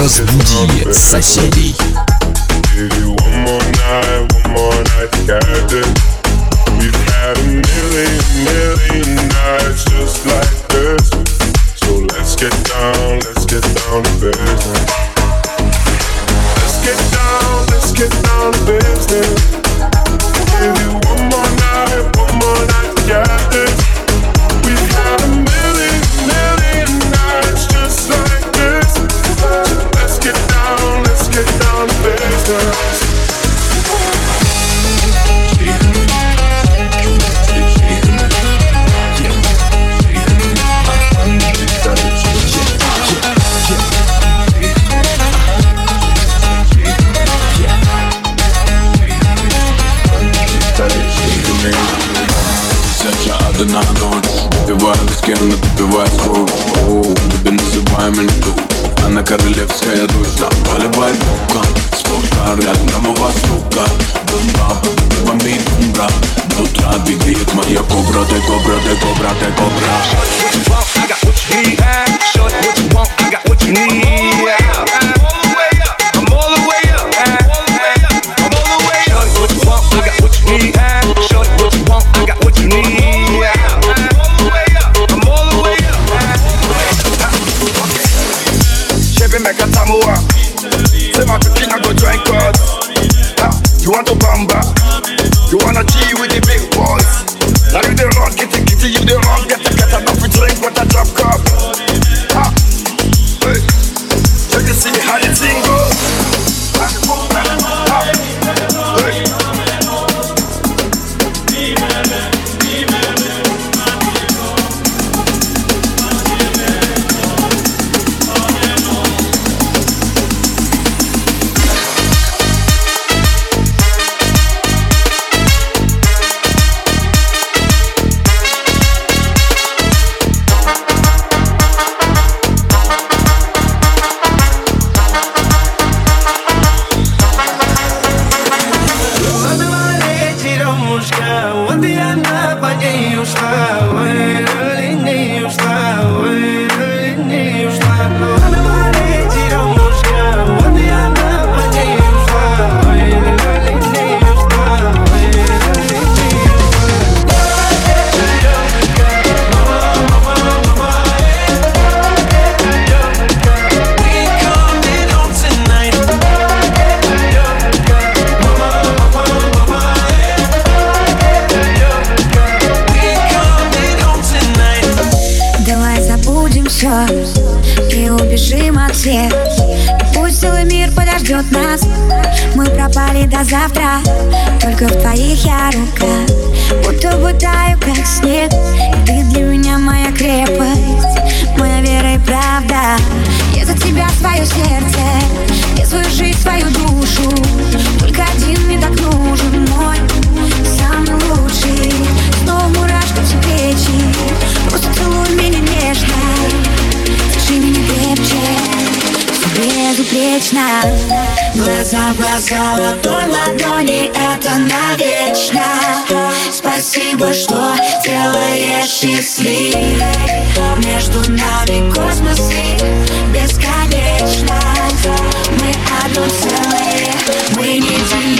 Разбуди соседей. One more night, Сяча одна ночь Выпиваю с кем, но выпиваю свой Оу, Тебе называемый льду Она королевская дочь Нам поливает буком Спорта рядом востока Бумба, бомби, бумба До утра двигает моя кобра Ты кобра, ты кобра, ты кобра I got what you need. Short what you want, I got what you need. Глаза, ладонь ладони Это навечно. Спасибо, что делаешь счастливой. Между нами космосы Бесконечно. Мы одно целое Мы неделимы Мы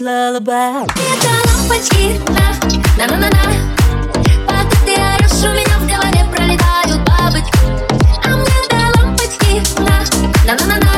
наш лалабай Это лампочки, на, на, на, на, на Пока ты орешь, у меня в голове пролетают бабочки. А мне до лампочки, на, на, на, на, на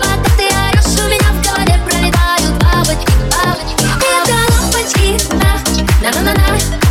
Пока ты орешь, у меня в голове пролетают бабочки, бабочки. Это лампочки, на, на, на, на, на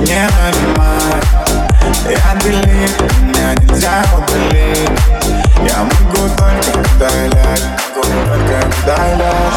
не нанимать Я делит, меня нельзя удалить Я могу только удалять только удалять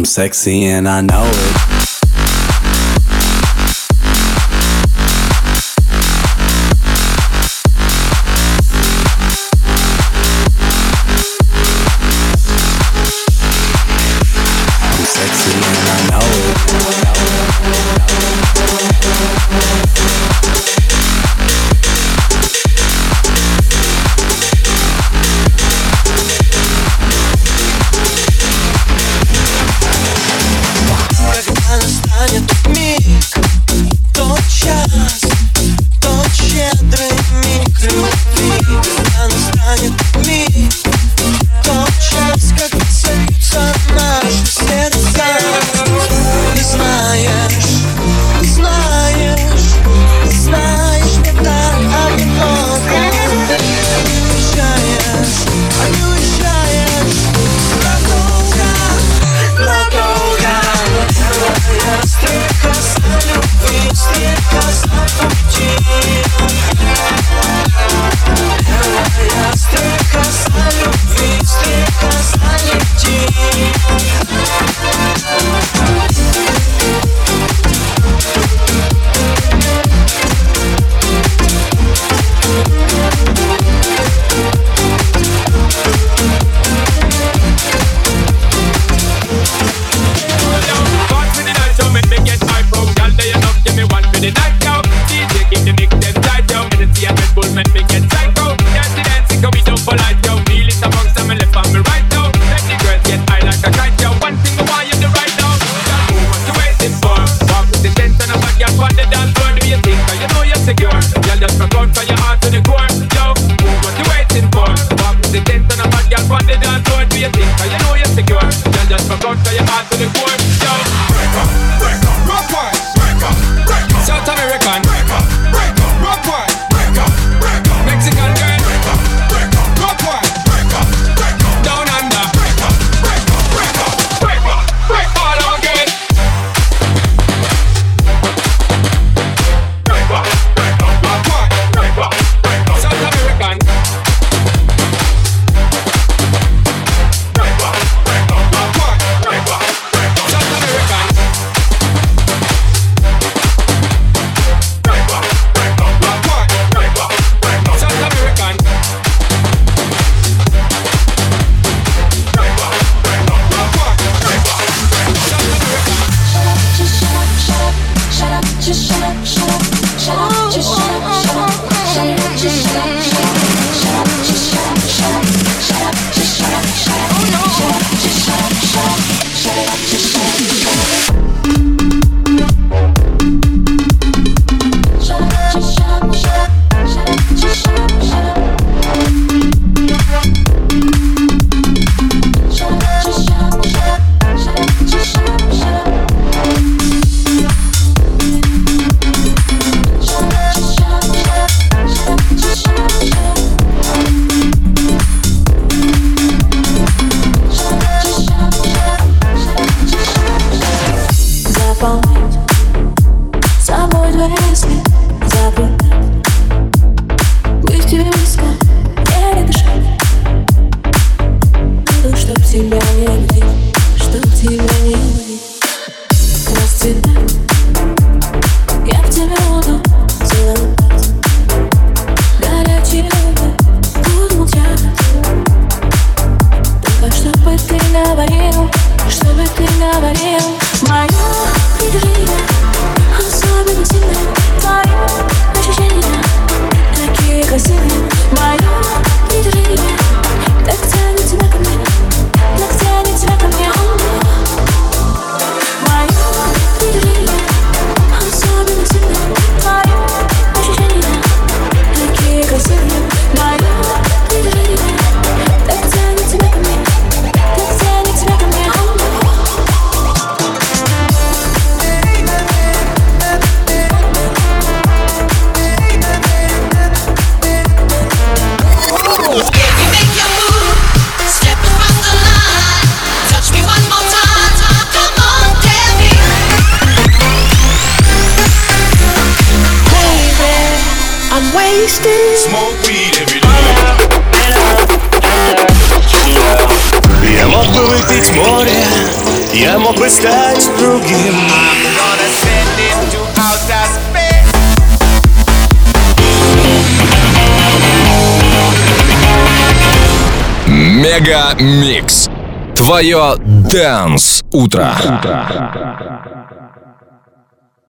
I'm sexy and I know it. again. I'm gonna send it to outer space. Мега Микс. Твое Дэнс Утро. утро.